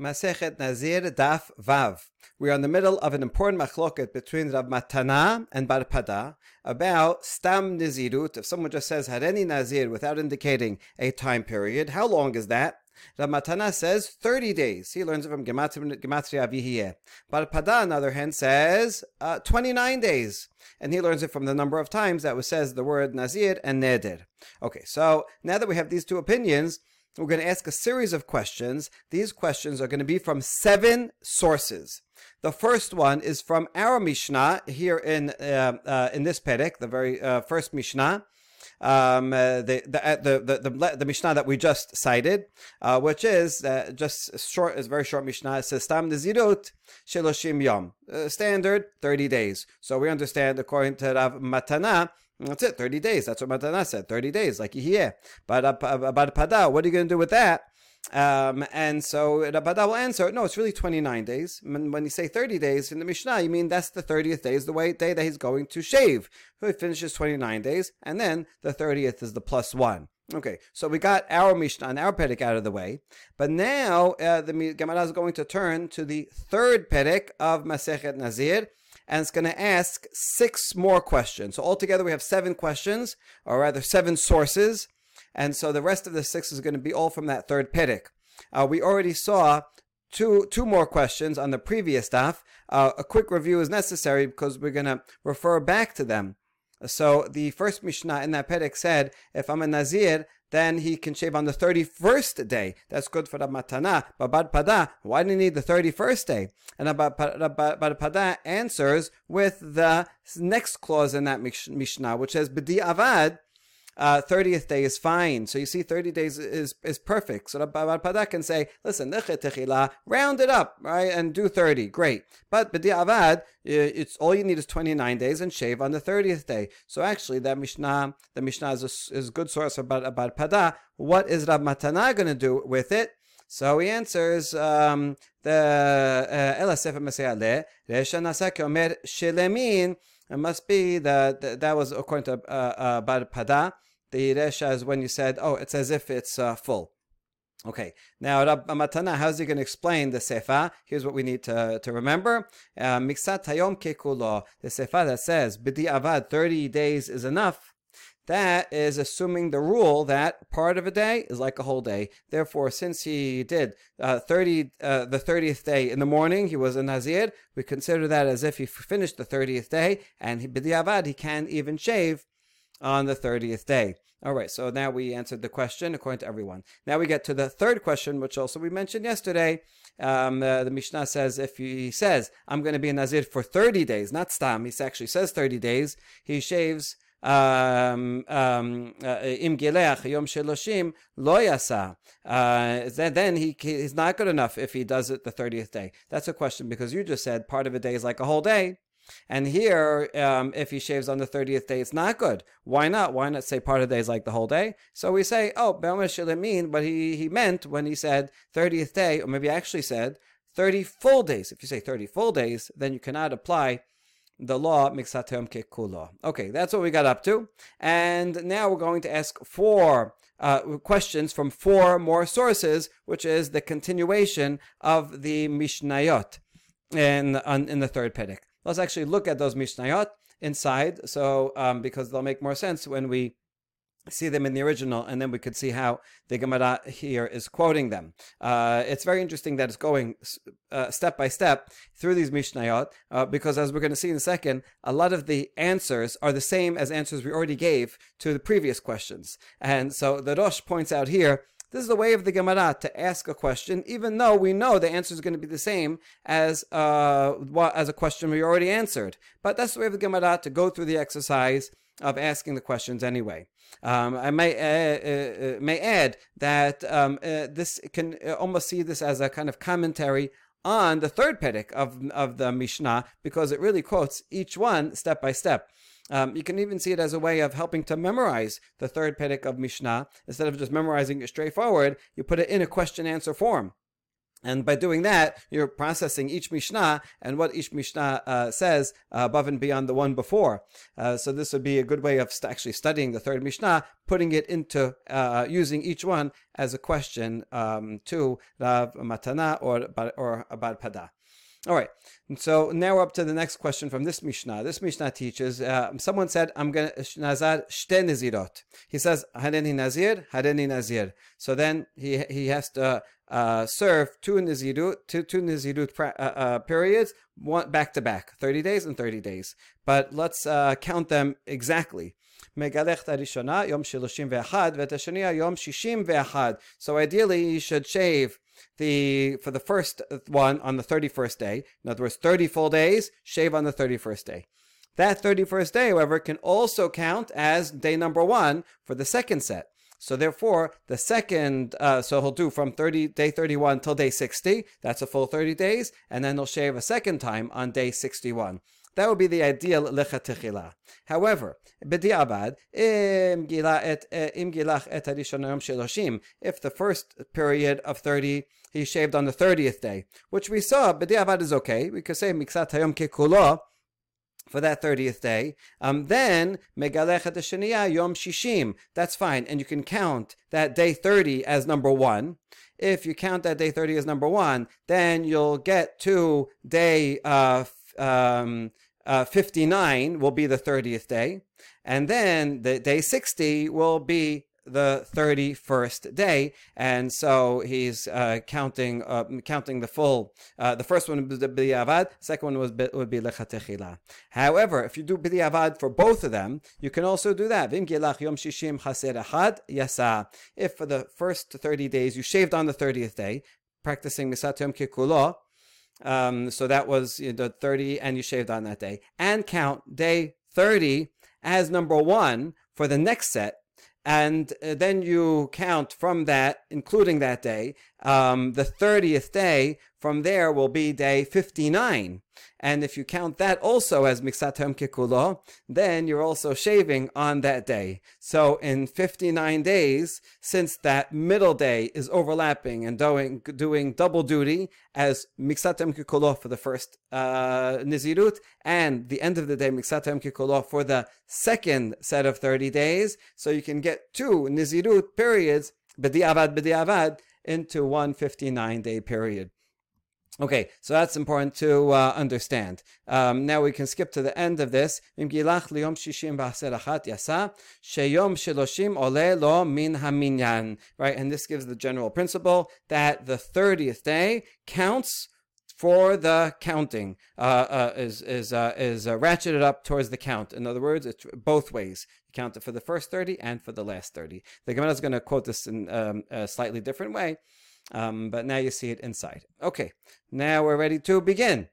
Masechet Nazir Daf Vav. We are in the middle of an important machloket between Rav Matana and Bar Pada about Stam Nizirut. If someone just says Hareni Nazir without indicating a time period, how long is that? Rav Matana says 30 days. He learns it from Gematria Avihiyeh. Bar Pada, on the other hand, says uh, 29 days. And he learns it from the number of times that was says the word Nazir and Neder. Okay, so now that we have these two opinions, we're going to ask a series of questions. These questions are going to be from seven sources. The first one is from our Mishnah here in uh, uh, in this Perek, the very uh, first Mishnah. Um, uh, the, the, uh, the, the, the, the, Mishnah that we just cited, uh, which is just short, is very short Mishnah. It says Stam Nezirut Sheloshim Yom, standard 30 days. So we understand according to Rav Matana that's it, 30 days. That's what Matana said, 30 days, like here. But about Pada, what are you going to do with that? Um, and so Rabada will answer, no, it's really 29 days. When you say 30 days in the Mishnah, you mean that's the 30th day is the way, day that he's going to shave. So He finishes 29 days, and then the 30th is the plus one. Okay, so we got our Mishnah and our Perek out of the way, but now uh, the Gemara is going to turn to the third Perek of Masechet Nazir, and it's going to ask six more questions. So altogether, we have seven questions, or rather, seven sources. And so the rest of the six is going to be all from that third Perek. Uh, we already saw two two more questions on the previous daf. Uh, a quick review is necessary because we're going to refer back to them. So the first Mishnah in that Perek said, if I'm a Nazir, then he can shave on the 31st day. That's good for the matana. But Bar Pada, why do you need the 31st day? And Bar Pada answers with the next clause in that Mishnah, which says, B'di Avad, uh, 30th day is fine. So you see, 30 days is, is perfect. So the Pada can say, listen, round it up, right, and do 30. Great. But Avad, it's all you need is 29 days and shave on the 30th day. So actually, that Mishnah, the Mishnah is a, is a good source about, about Pada. What is Rab Matana going to do with it? So he answers um, the uh, Ela Sefa Misayale, Resha Nasake Omer Shelemin. It must be that that was according to uh, uh, Bar Pada. The Resha is when you said, oh, it's as if it's uh, full. Okay, now Rab Matana, how's he going to explain the Sefa? Here's what we need to, to remember. Uh, Miksat Hayom Kekulo, the Sefa that says, Bidi Avad, 30 days is enough. That is assuming the rule that part of a day is like a whole day. Therefore, since he did uh, 30, uh, the 30th day in the morning, he was a Nazir, we consider that as if he finished the 30th day, and he, Bidi Avad, he can't even shave on the 30th day. All right, so now we answered the question according to everyone. Now we get to the third question, which also we mentioned yesterday. Um, uh, the Mishnah says if he says, I'm going to be a Nazir for 30 days, not Stam, he actually says 30 days, he shaves im gileach yom sheloshim lo yasa. Uh, then he he's not good enough if he does it the thirtieth day. That's a question because you just said part of a day is like a whole day. And here, um, if he shaves on the 30th day, it's not good. Why not? Why not say part of the day is like the whole day? So we say, oh, Be'omer mean what he, he meant when he said 30th day, or maybe actually said 30 full days. If you say 30 full days, then you cannot apply the law mixatem kekulo. Okay, that's what we got up to. And now we're going to ask four uh, questions from four more sources, which is the continuation of the Mishnayot in, in the third Perek. Let's actually look at those Mishnayot inside, so um, because they'll make more sense when we see them in the original, and then we could see how the Gemara here is quoting them. Uh, it's very interesting that it's going uh, step by step through these Mishnayot, uh, because as we're going to see in a second, a lot of the answers are the same as answers we already gave to the previous questions. And so the Rosh points out here this is the way of the Gemara to ask a question, even though we know the answer is going to be the same as uh, as a question we already answered. But that's the way of the Gemara to go through the exercise of asking the questions anyway. Um, I may uh, uh, uh may add that um, uh, this can uh, almost see this as a kind of commentary on the third Perek of of the Mishnah because it really quotes each one step by step. Um, you can even see it as a way of helping to memorize the third Perek of Mishnah. Instead of just memorizing it straightforward, you put it in a question answer form. And by doing that, you're processing each Mishnah and what each Mishnah uh, says uh, above and beyond the one before. Uh, so this would be a good way of st- actually studying the third Mishnah, putting it into uh, using each one as a question um, to Rav Matana or or Bar Pada. All right. And so now we're up to the next question from this Mishnah. This Mishnah teaches, uh, someone said, I'm going to, uh, Nazar shte nazirot. He says, "Hareni Nazir, hareni Nazir. So then he, he has to uh, serve two Nazirut, two, two Nazirut uh, uh, periods, one back to back, 30 days and 30 days. But let's uh, count them exactly. So ideally, he should shave the for the first one on the 31st day. In other words, 30 full days, shave on the 31st day. That 31st day, however, can also count as day number one for the second set. So therefore, the second, uh, so he'll do from 30, day 31 till day 60. That's a full 30 days. And then he'll shave a second time on day 61. That would be the ideal lechatechila. However, b'di'abad, im gilach et sheloshim, if the first period of 30 he shaved on the 30th day, which we saw, b'di'abad is okay. We could say miksat hayom kekulo, for that 30th day. Um, then, Megalechet Shaniya Yom Shishim. That's fine. And you can count that day 30 as number one. If you count that day 30 as number one, then you'll get to day uh, um, uh, 59 will be the 30th day. And then the day 60 will be the 31st day, and so he's uh, counting uh, counting the full. Uh, the first one was the b'diavad, second one was would be lechatechila. However, if you do b'diavad for both of them, you can also do that. Vim yom shishim yasa. If for the first 30 days you shaved on the 30th day, practicing misat yom um, so that was you know, the 30, and you shaved on that day. And count day 30 as number one for the next set and uh, then you count from that, including that day, um, the 30th day, from there will be day 59. And if you count that also as Miksat Hayom Kikulo, then you're also shaving on that day. So in 59 days, since that middle day is overlapping and doing, doing double duty as Miksat Hayom Kikulo for the first uh, Nizirut, and the end of the day, Miksat Hayom Kikulo for the second set of 30 days, so you can get two Nizirut periods, B'di'avad, B'di'avad, into one 59 day period. Okay, so that's important to uh, understand. Um, now we can skip to the end of this. Right, and this gives the general principle that the 30th day counts for the counting uh, uh, is is uh, is uh, ratcheted up towards the count. In other words, it's both ways. You count it for the first thirty and for the last thirty. The Gemara is going to quote this in um, a slightly different way. Um, but now you see it inside. Okay, now we're ready to begin.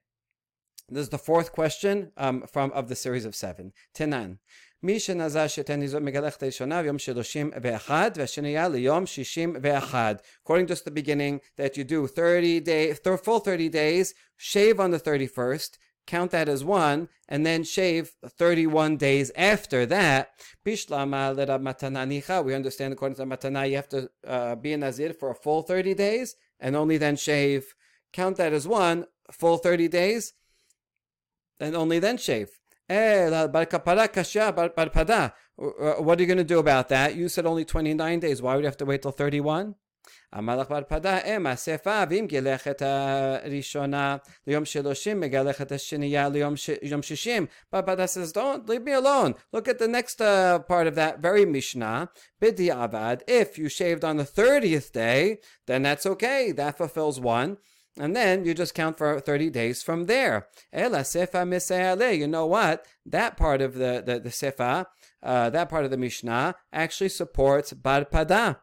This is the fourth question um, from of the series of seven. Tenan. מי שנזר שתן מגלחת הראשונה ביום שלושים ואחד והשנייה ליום שישים ואחד. According to the beginning that you do 30 days, full 30 days, shave on the 31st, count that as one, and then shave 31 days after that. We understand according to Matana, you have to uh, be a Nazir for a full 30 days, and only then shave. Count that as one, full 30 days, and only then shave. Eh, uh, what are you going to do about that? You said only 29 days. Why would you have to wait till 31? המלאך ברפדה הם האספה והיא מגלחת הראשונה ליום שלושים מגלחת השנייה ליום ש... יום שישים. ברפדה says don't leave me alone. Look at the next uh, part of that very Mishnah. בדיעבד if you shaved on the 30th day then that's okay. That fulfills one. And then you just count for 30 days from there. Ela sefa misayale. You know what? That part of the, the, the sefa, uh, that part of the Mishnah actually supports Bar Pada.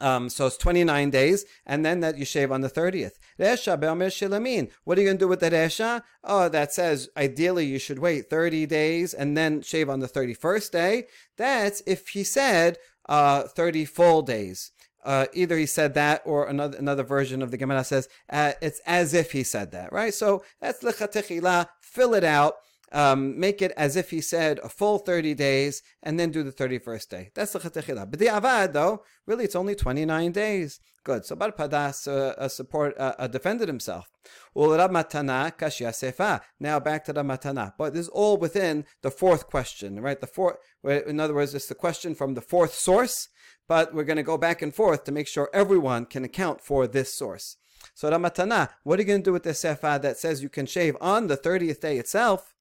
Um, so it's 29 days, and then that you shave on the 30th. Resha be'omer shilamin. What are you going to do with the resha? Oh, that says ideally you should wait 30 days and then shave on the 31st day. That's if he said uh, 30 full days. Uh, either he said that or another another version of the Gemara says uh, it's as if he said that, right? So that's lechatechila, fill it out um, make it as if he said a full 30 days and then do the 31st day. That's the chetechila. But the avad, though, really it's only 29 days. Good. So Bar Padas uh, uh, support uh, uh, defended himself. Matana sefa. Now back to the matana. But this is all within the fourth question, right? The fourth. In other words, it's the question from the fourth source. But we're going to go back and forth to make sure everyone can account for this source. So Rav Matana, what are you going to do with the sefa that says you can shave on the 30th day itself?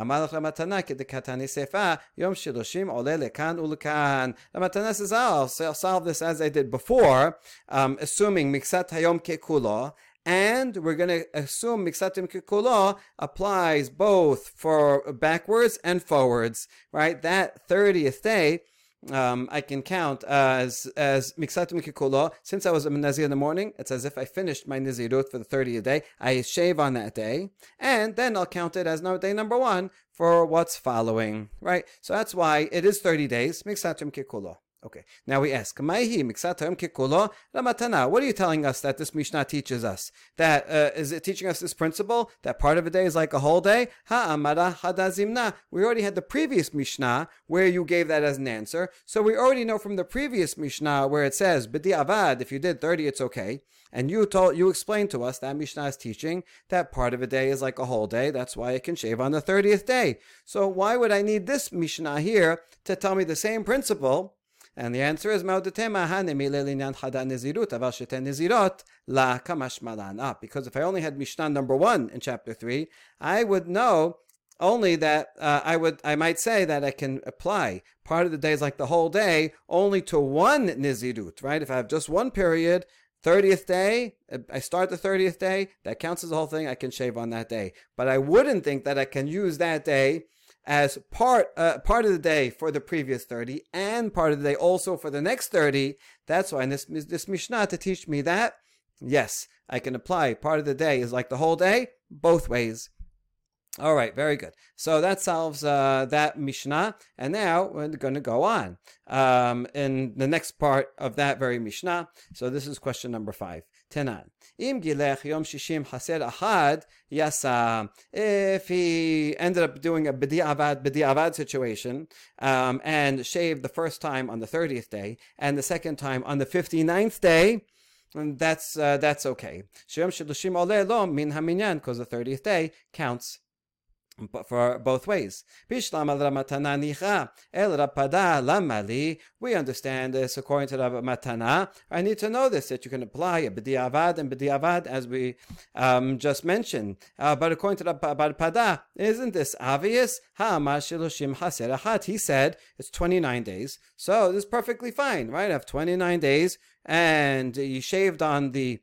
אמר לך כדקתני שפה, יום שלושים עולה לכאן ולכאן. המתנה says, oh, I'll solve this as I did before, um, assuming מקצת היום ככולו, and we're going to assume miksatim kikulo applies both for backwards and forwards, right? That 30th day um, I can count as as miksatim kikulo. Since I was a nazir in the morning, it's as if I finished my nizirut for the 30th day. I shave on that day, and then I'll count it as day number one for what's following, right? So that's why it is 30 days, miksatim kikulo. Okay, now we ask, What are you telling us that this Mishnah teaches us? That uh, is it teaching us this principle that part of a day is like a whole day? Hadazimna. We already had the previous Mishnah where you gave that as an answer. So we already know from the previous Mishnah where it says, B'di avad, if you did 30, it's okay. And you told you explained to us that Mishnah is teaching that part of a day is like a whole day. That's why it can shave on the 30th day. So why would I need this Mishnah here to tell me the same principle? And the answer is Ma'odetema hanemile linyan hada nizirut aval sheten nizirot la kamash malan. Ah, because if I only had Mishnah number one in chapter three, I would know only that uh, I would I might say that I can apply part of the days like the whole day only to one nizirut, right? If I have just one period, 30th day, I start the 30th day, that counts as the whole thing, I can shave on that day. But I wouldn't think that I can use that day as part uh, part of the day for the previous 30 and part of the day also for the next 30 that's why in this this mishnah to teach me that yes i can apply part of the day is like the whole day both ways all right, very good. So that solves uh, that Mishnah. And now we're going to go on um, in the next part of that very Mishnah. So this is question number five. Tenan. If he ended up doing a b'di'avad b'di'avad situation um, and shaved the first time on the 30th day and the second time on the 59th day, that's uh, that's okay. Shem shlushim oleh lo min haminyan because the 30th day counts for both ways. We understand this according to the Matana. I need to know this that you can apply a b'diavad and b'diavad as we um, just mentioned. Uh, but according to the Pada, isn't this obvious? He said it's 29 days. So this is perfectly fine, right? I have 29 days and you shaved on the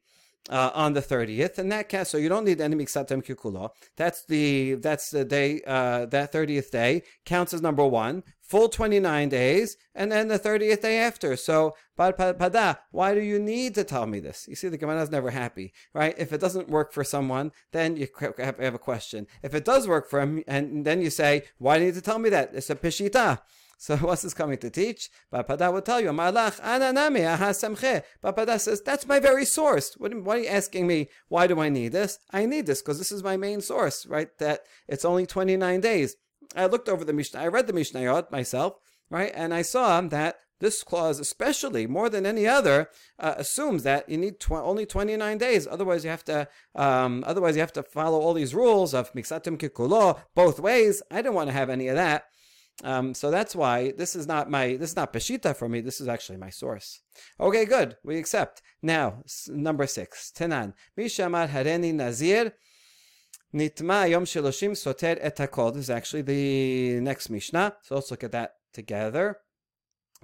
uh, on the 30th, and that case, so you don't need any miksatem kikulo. That's the that's the day uh, that 30th day counts as number one, full 29 days, and then the 30th day after. So pada, why do you need to tell me this? You see, the Gemara is never happy, right? If it doesn't work for someone, then you have, have a question. If it does work for him, and then you say, why do you need to tell me that? It's a pishita. So what's this coming to teach? Bar Pada will tell you, Malach ananami ahasamche. Bar Pada says, that's my very source. What, what, are you asking me? Why do I need this? I need this because this is my main source, right? That it's only 29 days. I looked over the Mishnah, I read the Mishnayot myself, right? And I saw that this clause, especially more than any other, uh, assumes that you need tw- only 29 days. Otherwise, you have to. Um, otherwise, you have to follow all these rules of miksatim kikulo both ways. I don't want to have any of that. Um, so that's why this is not my this is not Peshita for me. This is actually my source. Okay, good. We accept. Now, number six. Tenan. Mishamar hareni nazir. Nitma yom sheloshim soter et This is actually the next Mishnah. So let's look at that together.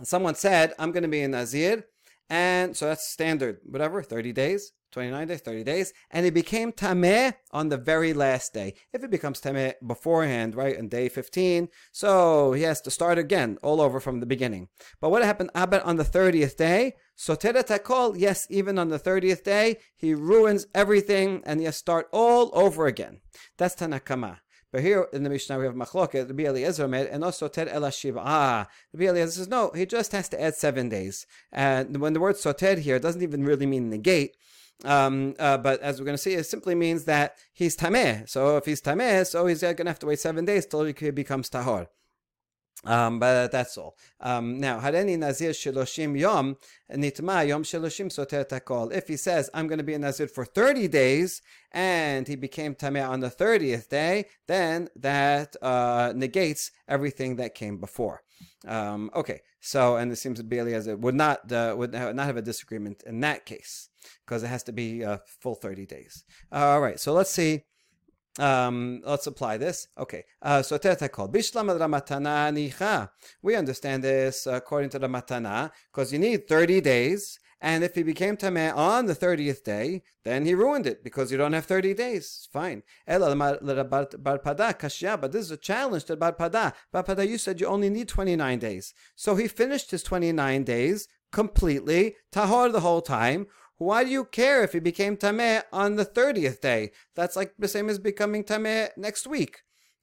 Someone said, I'm going to be a Nazir. And so that's standard, whatever, 30 days. 29 days, 30 days, and it became tameh on the very last day. If it becomes tameh beforehand, right, on day 15, so he has to start again, all over from the beginning. But what happened Abed on the 30th day? Soteret takol, yes, even on the 30th day, he ruins everything and he has to start all over again. That's Tanakama. But here in the Mishnah we have machloket. Rabbi Eliezer made and also ter el Ah, Rabbi Eliezer says no, he just has to add seven days. And when the word soter here doesn't even really mean negate, Um, uh, but as we're going to see, it simply means that he's tameh. So if he's tameh, so he's going to have to wait seven days till he becomes tahor. Um, but that's all. Um, now, Hareni Nazir Shiloshim Yom Nitma Yom Shiloshim Soter Takol. If he says, I'm going to be a Nazir for 30 days, and he became Tameh on the 30th day, then that uh, negates everything that came before. Um, okay, so, and it seems to be Eliezer would not, uh, would not have a disagreement in that case, because it has to be a full 30 days. All right, so let's see um, let's apply this. Okay. Uh, so teta called Bishlam Rav Matana Nicha. We understand this according to the Matana, because you need 30 days. And if he became Tameh on the 30th day, then he ruined it because you don't have 30 days. Fine. But this is a challenge to Bar Pada. Bar Pada, you said you only need 29 days. So he finished his 29 days completely, tahor the whole time, why do you care if he became tameh on the 30th day? That's like the same as becoming tameh next week.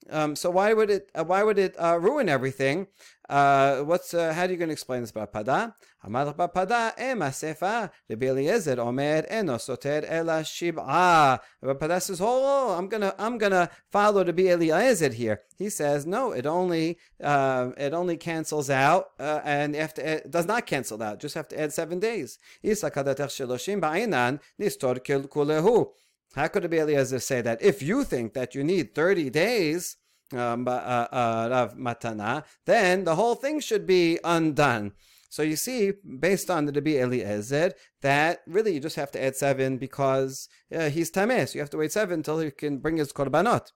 Um, so why would it uh, why would it uh, ruin everything? Uh, what's uh, how are you going to explain this about pada? Amar pada ema sefa Rabbi Eliezer omer eno soter ela shib'a. Pada says, oh, I'm gonna I'm gonna follow Rabbi Eliezer here. He says, no, it only uh, it only cancels out uh, and to add, does not cancel out. Just have to add seven days. Isa kadatech sheloshim ba'inan nistor kulehu. How could Rabbi Eliezer say that? If you think that you need 30 days, um, uh, uh, Rav Matana, then the whole thing should be undone. So you see, based on the Rabbi Eliezer, that really you just have to add seven because uh, he's tames. You have to wait seven until he can bring his korbanot.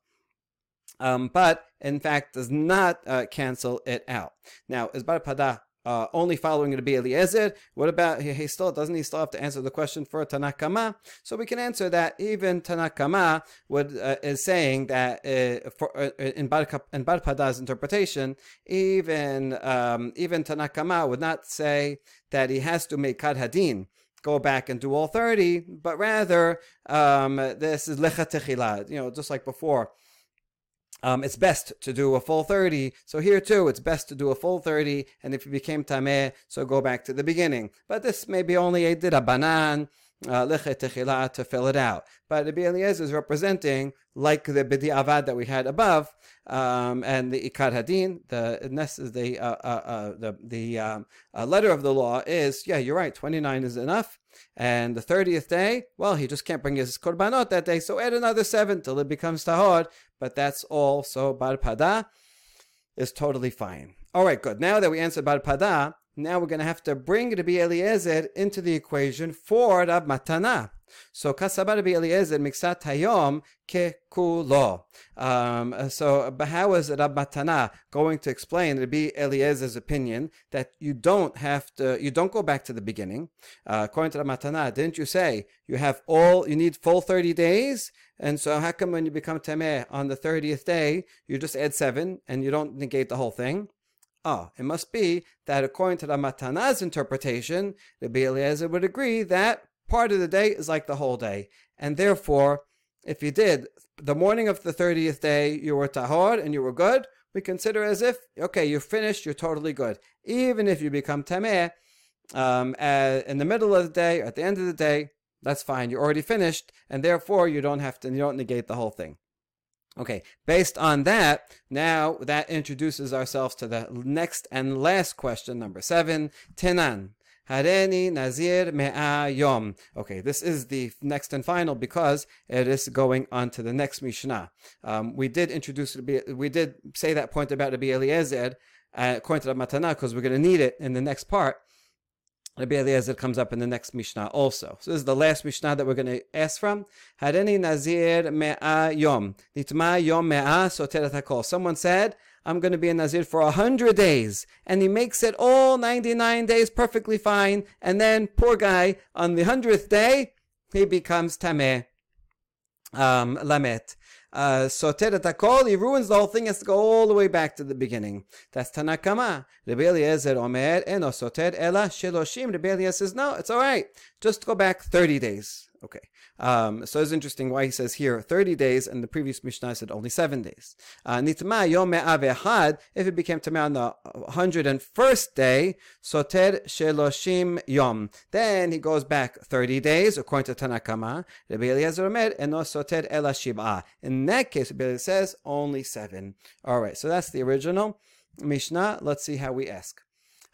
Um, but in fact, does not uh, cancel it out. Now, is Bar Pada uh, only following Rabbi Eliezer. What about he, still doesn't he still have to answer the question for Tanakama? So we can answer that even Tanakama would uh, is saying that uh, for uh, in Bar in Bar Pada's interpretation, even um, even Tanakama would not say that he has to make Kad Hadin go back and do all 30, but rather um, this is lecha you know, just like before um, it's best to do a full 30. So here too, it's best to do a full 30. And if you became tameh, so go back to the beginning. But this may be only a dirabanan, uh, to fill it out. But Rabbi Eliezer is representing, like the Bidi Avad that we had above, um, and the Ikar Hadin, the the uh, uh, uh, the the um, uh, letter of the law is, yeah, you're right, 29 is enough. And the 30th day, well, he just can't bring his korbanot that day, so add another seven till it becomes tahor. But that's all. So bar pada is totally fine. All right, good. Now that we answered bar pada, now we're going to have to bring Rabbi Eliezer into the equation for Rab Matana. So kasabar Rabbi Eliezer miksat hayom kekulo. Um, so how is Rab Matana going to explain Rabbi Eliezer's opinion that you don't have to, you don't go back to the beginning? Uh, according to Rab Matana, didn't you say you have all, you need full 30 days? And so how come when you become tameh on the 30th day, you just add seven and you don't negate the whole thing? Ah, it must be that according to the Matana's interpretation, the Eliezer would agree that part of the day is like the whole day. And therefore, if you did the morning of the 30th day, you were tahor and you were good, we consider as if, okay, you're finished, you're totally good. Even if you become tameh um, in the middle of the day or at the end of the day, that's fine. You're already finished, and therefore you don't have to, you don't negate the whole thing. Okay, based on that, now that introduces ourselves to the next and last question, number seven, Tenan. Hareni Nazir Me'a Yom. Okay, this is the next and final because it is going on to the next Mishnah. Um, we did introduce, we did say that point about Rabbi Eliezer, uh, according to the Matana, because we're going to need it in the next part. Rabbi Eliezer comes up in the next Mishnah also. So this is the last Mishnah that we're going to ask from. Hareni Nazir Me'a Yom. Nitma Yom Me'a Soteret HaKol. Someone said, I'm going to be a Nazir for a hundred days. And he makes it all 99 days perfectly fine. And then, poor guy, on the hundredth day, he becomes Tameh. Um, Lamet uh, soter et he ruins the whole thing, has to go all the way back to the beginning. That's Tanakama. Rabbi Eliezer Omer, eno soter ela sheloshim. Rabbi Eliezer says, no, it's all right. Just go back 30 days. Okay. Um, so it's interesting why he says here 30 days, and the previous Mishnah said only seven days. Uh, Nitma yom me'avehad, if it became tameh on the 101st day, soter sheloshim yom. Then he goes back 30 days, according to Tanakama. Rabbi Eliezer Omer, eno soter ela shib'ah. In that case, Rabbi says only seven. All right, so that's the original Mishnah. Let's see how we ask.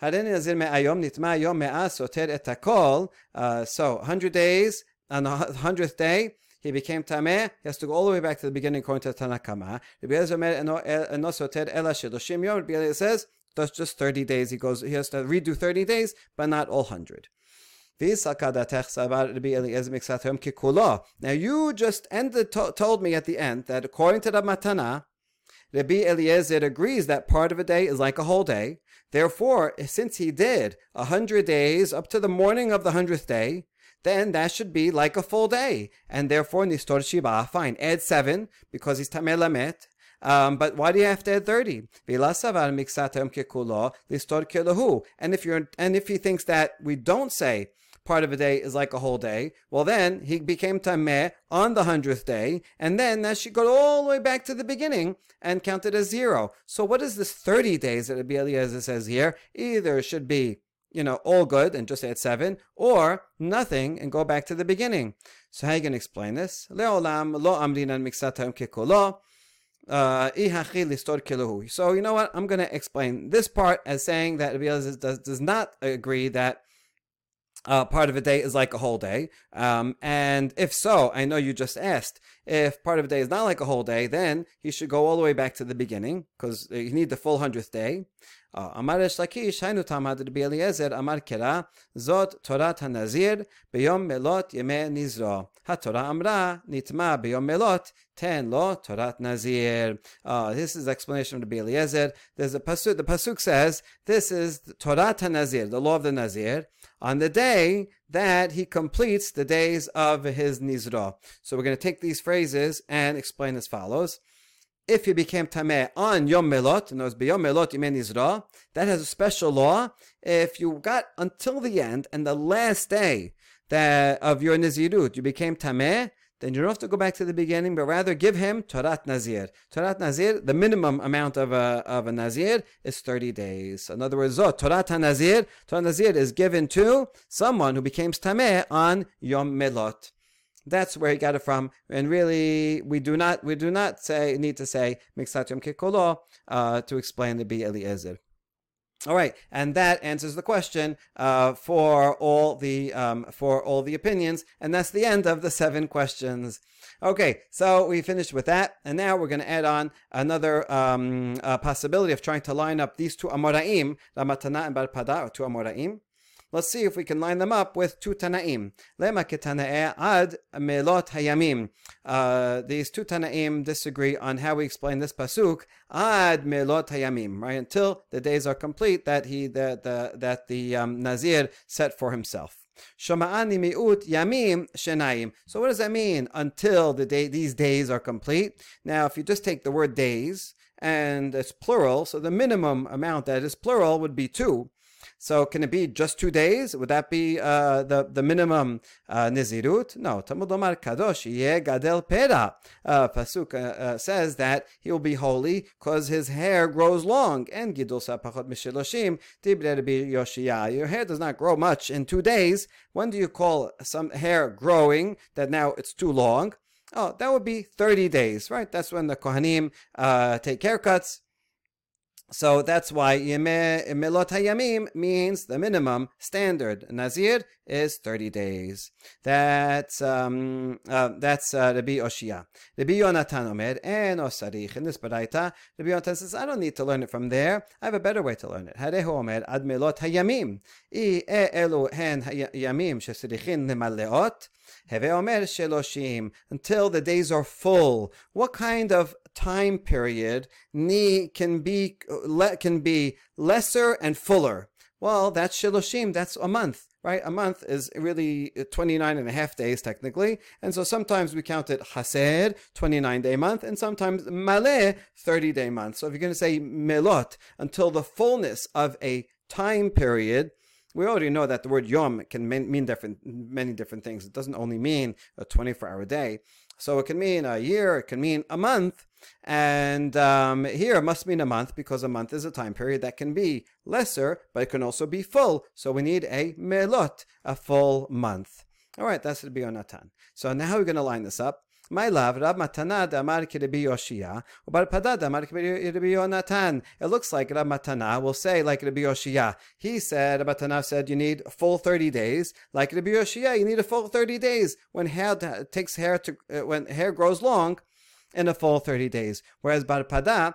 הריני נזיר מהיום, נטמע היום מאה סותר את הכל. So, 100 days, on the 100th day, he became tameh, he has to go all the way back to the beginning according to Tanakama. Rabbi Eliezer says, that's just 30 days. He goes, he has to redo 30 days, but not all 100. Now you just ended, to, told me at the end that according to the Matana, Rabbi Eliezer agrees that part of a day is like a whole day. Therefore, since he did a hundred days up to the morning of the hundredth day, then that should be like a full day. And therefore, Nistor Shiba, fine, add seven because he's Tameh Lamet. Um, but why do you have to add 30? And if you're and if he thinks that we don't say part of a day is like a whole day, well then he became tameh on the hundredth day, and then that should go all the way back to the beginning and count it as zero. So what is this 30 days that Rabbi Eliezer says here? Either should be you know, all good and just add seven, or nothing and go back to the beginning. So how are you going to explain this? Leolam lo amrinan mixatam kekolo. Uh, so you know what? I'm going to explain this part as saying that Rabbi does, does not agree that uh, part of a day is like a whole day. Um, and if so, I know you just asked, if part of a day is not like a whole day, then he should go all the way back to the beginning because you need the full hundredth day. אמר יש לקיש, היינו תמד רבי אליעזר, אמר קרא, זאת תורת הנזיר ביום מלות ימי נזרו. התורה אמרה, נטמע ביום מלות, תן לו תורת נזיר. Uh, this is explanation of Rabbi Eliezer. There's a pasuk, the pasuk says, this is Torat HaNazir, the law of the Nazir, on the day that he completes the days of his Nizra. So we're going to take these phrases and explain as follows if you became tameh on Yom Melot, and it was Yom Melot Yeme Nizra, that has a special law. If you got until the end and the last day that of your Nazirut, you became tameh, then you don't have to go back to the beginning, but rather give him Torat Nazir. Torat Nazir, the minimum amount of a, of a Nazir is 30 days. In other words, Zot, Torat Nazir, Torat Nazir is given to someone who becomes Tameh on Yom Melot. That's where he got it from. And really, we do not we do not say need to say Miksat Yom Kikolo uh, to explain the Bi Eliezer. All right, and that answers the question uh, for all the um, for all the opinions, and that's the end of the seven questions. Okay, so we finished with that, and now we're going to add on another um, uh, possibility of trying to line up these two Amoraim, Rav Matana and Bar Pada, or two Amoraim. Let's see if we can line them up with two Tanaim. Lema ketanae ad melot hayamim. Uh, these two Tanaim disagree on how we explain this pasuk ad melot hayamim, right? Until the days are complete that he the, the that the um, Nazir set for himself. Shoma'ani mi'ut yamim shenaim. So what does that mean? Until the day these days are complete. Now, if you just take the word days and it's plural, so the minimum amount that is plural would be two. So can it be just two days? Would that be uh, the the minimum uh, nizirut? No. Talmud Omar Kadosh Ye Gadel Pera. Uh, Pasuk uh, uh, says that he will be holy because his hair grows long. And Gidul Sapachot Mishiloshim Tibre be Yoshia. Your hair does not grow much in two days. When do you call some hair growing that now it's too long? Oh, that would be 30 days, right? That's when the Kohanim uh, take haircuts. So that's why Melot Hayamim means the minimum standard. Nazir is 30 days. That's um, uh, that's uh, Rabbi Yoshia. Rabbi Yonatan Omer and Osarich. In this Baraita, Rabbi Yonatan says, I don't need to learn it from there. I have a better way to learn it. Harehu Omer Ad Melot Hayamim. I elu hen Hayamim shesirichin nemaleot. Heve Omer Sheloshim. Until the days are full. What kind of time period can be can be lesser and fuller. Well, that's shiloshim. That's a month, right? A month is really uh, 29 and a half days technically. And so sometimes we count it haser, 29 day month, and sometimes maleh, 30 day month. So if you're going to say melot, until the fullness of a time period, we already know that the word yom can mean different, many different things. It doesn't only mean a 24-hour day. So it can mean a year, it can mean a month, and um, here it must mean a month because a month is a time period that can be lesser, but it can also be full. So we need a melot, a full month. All right, that's the Bionatan. So now we're going to line this up. My love, Rab Matana damar Rabbi Yoshia, Ubar Pada damar Rabbi Yonatan. It looks like Rab Matana will say like Rabbi Yoshia. He said, Rab Matana said you need a full 30 days. Like Rabbi Yoshia, you need a full 30 days. When hair takes hair to, uh, when hair grows long, in a full 30 days. Whereas Bar Pada,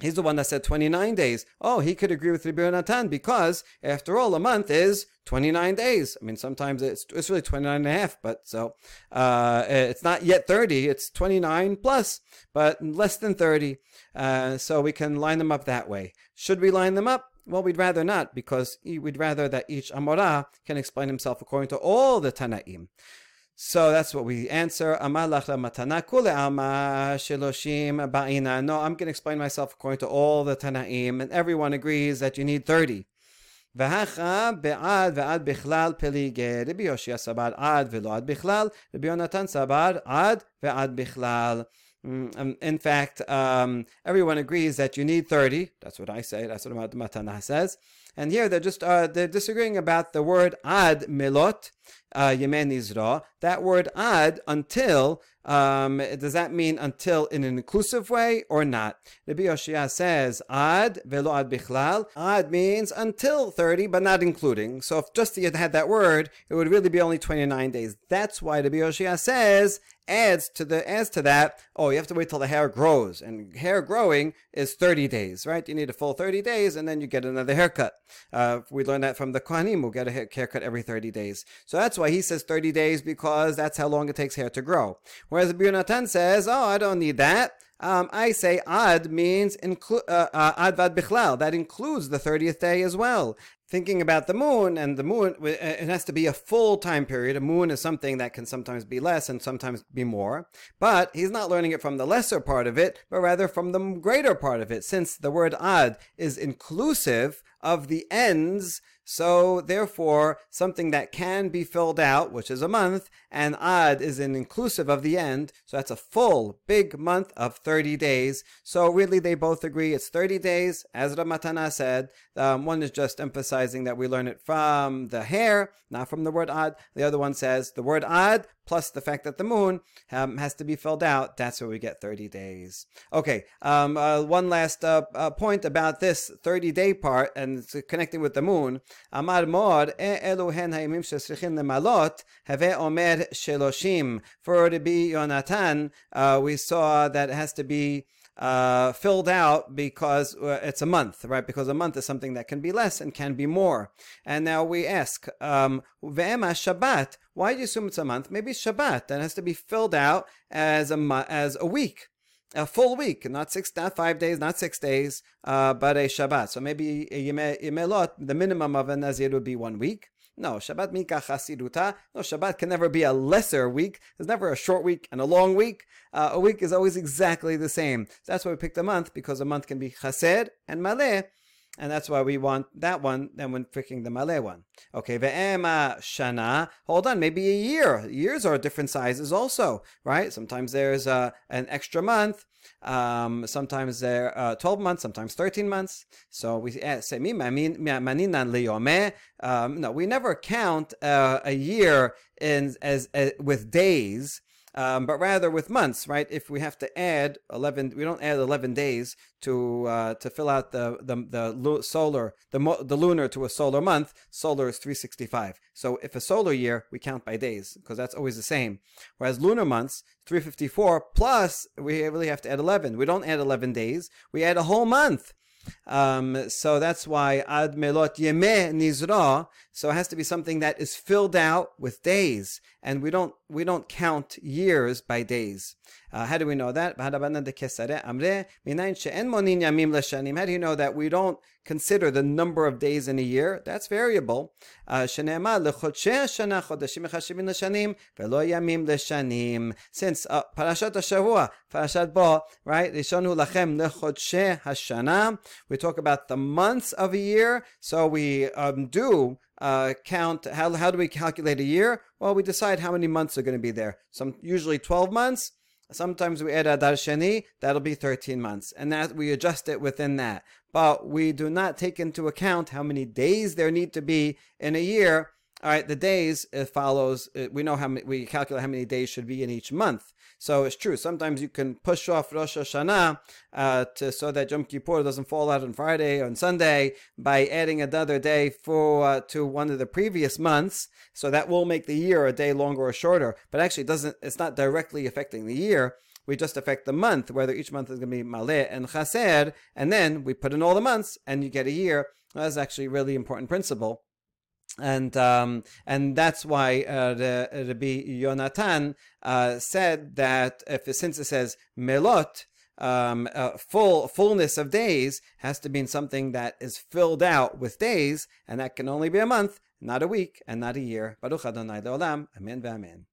He's the one that said 29 days. Oh, he could agree with Rabbi Natan because, after all, a month is 29 days. I mean, sometimes it's, it's really 29 and a half, but so uh, it's not yet 30. It's 29 plus, but less than 30. Uh, so we can line them up that way. Should we line them up? Well, we'd rather not because we'd rather that each Amorah can explain himself according to all the Tanaim. So that's what we answer. matana kule alma shiloshim ba'ina. No, I'm going to explain myself according to all the Tanaim, and everyone agrees that you need 30. והכה בעד ועד בכלל פליגי רבי יושיע סבר עד ולא עד בכלל, רבי יונתן סבר עד ועד בכלל. In fact, um, everyone agrees that you need 30. That's what I say. That's what the Matana says. And here they're just uh, they're disagreeing about the word ad milot uh, Yeme Nizra. That word ad, until, um, does that mean until in an inclusive way or not? Rabbi Yoshia says ad velo ad bichlal. Ad means until 30, but not including. So if just you had that word, it would really be only 29 days. That's why Rabbi Yoshia says adds to the adds to that. Oh, you have to wait till the hair grows, and hair growing is 30 days, right? You need a full 30 days, and then you get another haircut. Uh, we learned that from the Kohanim, who get a haircut every 30 days. So that's why he says 30 days because that's how long it takes hair to grow. Whereas Birnatan says, oh, I don't need that. Um, I say ad means inclu- uh, uh, ad vad bichlal. That includes the 30th day as well. Thinking about the moon, and the moon, uh, it has to be a full time period. A moon is something that can sometimes be less and sometimes be more. But he's not learning it from the lesser part of it, but rather from the greater part of it, since the word ad is inclusive of the ends so therefore, something that can be filled out, which is a month, and ad is an inclusive of the end. So that's a full big month of 30 days. So really they both agree it's 30 days. As Rav Matana said, um, one is just emphasizing that we learn it from the hair, not from the word ad. The other one says the word ad plus the fact that the moon um, has to be filled out, that's where we get 30 days. Okay, um, uh, one last uh, uh, point about this 30 day part and connecting with the moon. Amar mor, elu hen haimim shesrichin lemalot, have omer sheloshim. For Rabbi Yonatan, uh, we saw that it has to be uh, filled out because uh, it's a month, right? Because a month is something that can be less and can be more. And now we ask, um, Shabbat, why do you assume it's a month? Maybe Shabbat, that has to be filled out as a, as a week a full week, not six, not five days, not six days, uh, but a Shabbat. So maybe a Yemelot, the minimum of a Nazir would be one week. No, Shabbat mika chasiduta. No, Shabbat can never be a lesser week. There's never a short week and a long week. Uh, a week is always exactly the same. So that's why we picked a month because a month can be chased and maleh. And that's why we want that one then when picking the Malay one. Okay, ve'ema shana. Hold on, maybe a year. Years are different sizes also, right? Sometimes there's uh, an extra month. Um, sometimes they're uh, 12 months, sometimes 13 months. So we eh, say, um, no, we never count uh, a year in as, as with days um, but rather with months, right? If we have to add 11, we don't add 11 days to uh, to fill out the the, the solar the the lunar to a solar month. Solar is 365. So if a solar year, we count by days because that's always the same. Whereas lunar months 354 plus we really have to add 11. We don't add 11 days. We add a whole month. Um, so that's why ad melot yeme nizra. So it has to be something that is filled out with days, and we don't we don't count years by days. Uh, how do we know that? How do you know that we don't consider the number of days in a year? That's variable. Uh, Since uh, Parashat Hashavua, Parashat Bo, right? We talk about the months of a year, so we um, do uh, count. How, how do we calculate a year? Well, we decide how many months are going to be there. Some usually 12 months. Sometimes we add Adar Sheni, that'll be 13 months. And that we adjust it within that. But we do not take into account how many days there need to be in a year all right, the days it follows. We know how many, we calculate how many days should be in each month. So it's true. Sometimes you can push off Rosh Hashanah uh, to, so that Yom Kippur doesn't fall out on Friday or on Sunday by adding another day for uh, to one of the previous months. So that will make the year a day longer or shorter. But actually, it doesn't. It's not directly affecting the year. We just affect the month, whether each month is going to be Maleh and Chaser, and then we put in all the months, and you get a year. That's actually a really important principle and um, and that's why uh, Rabbi Yonatan uh, said that if since it says melot, um, uh, full fullness of days has to mean something that is filled out with days, and that can only be a month, not a week, and not a year. Baruch Adonai Leolam. Amen. Amen.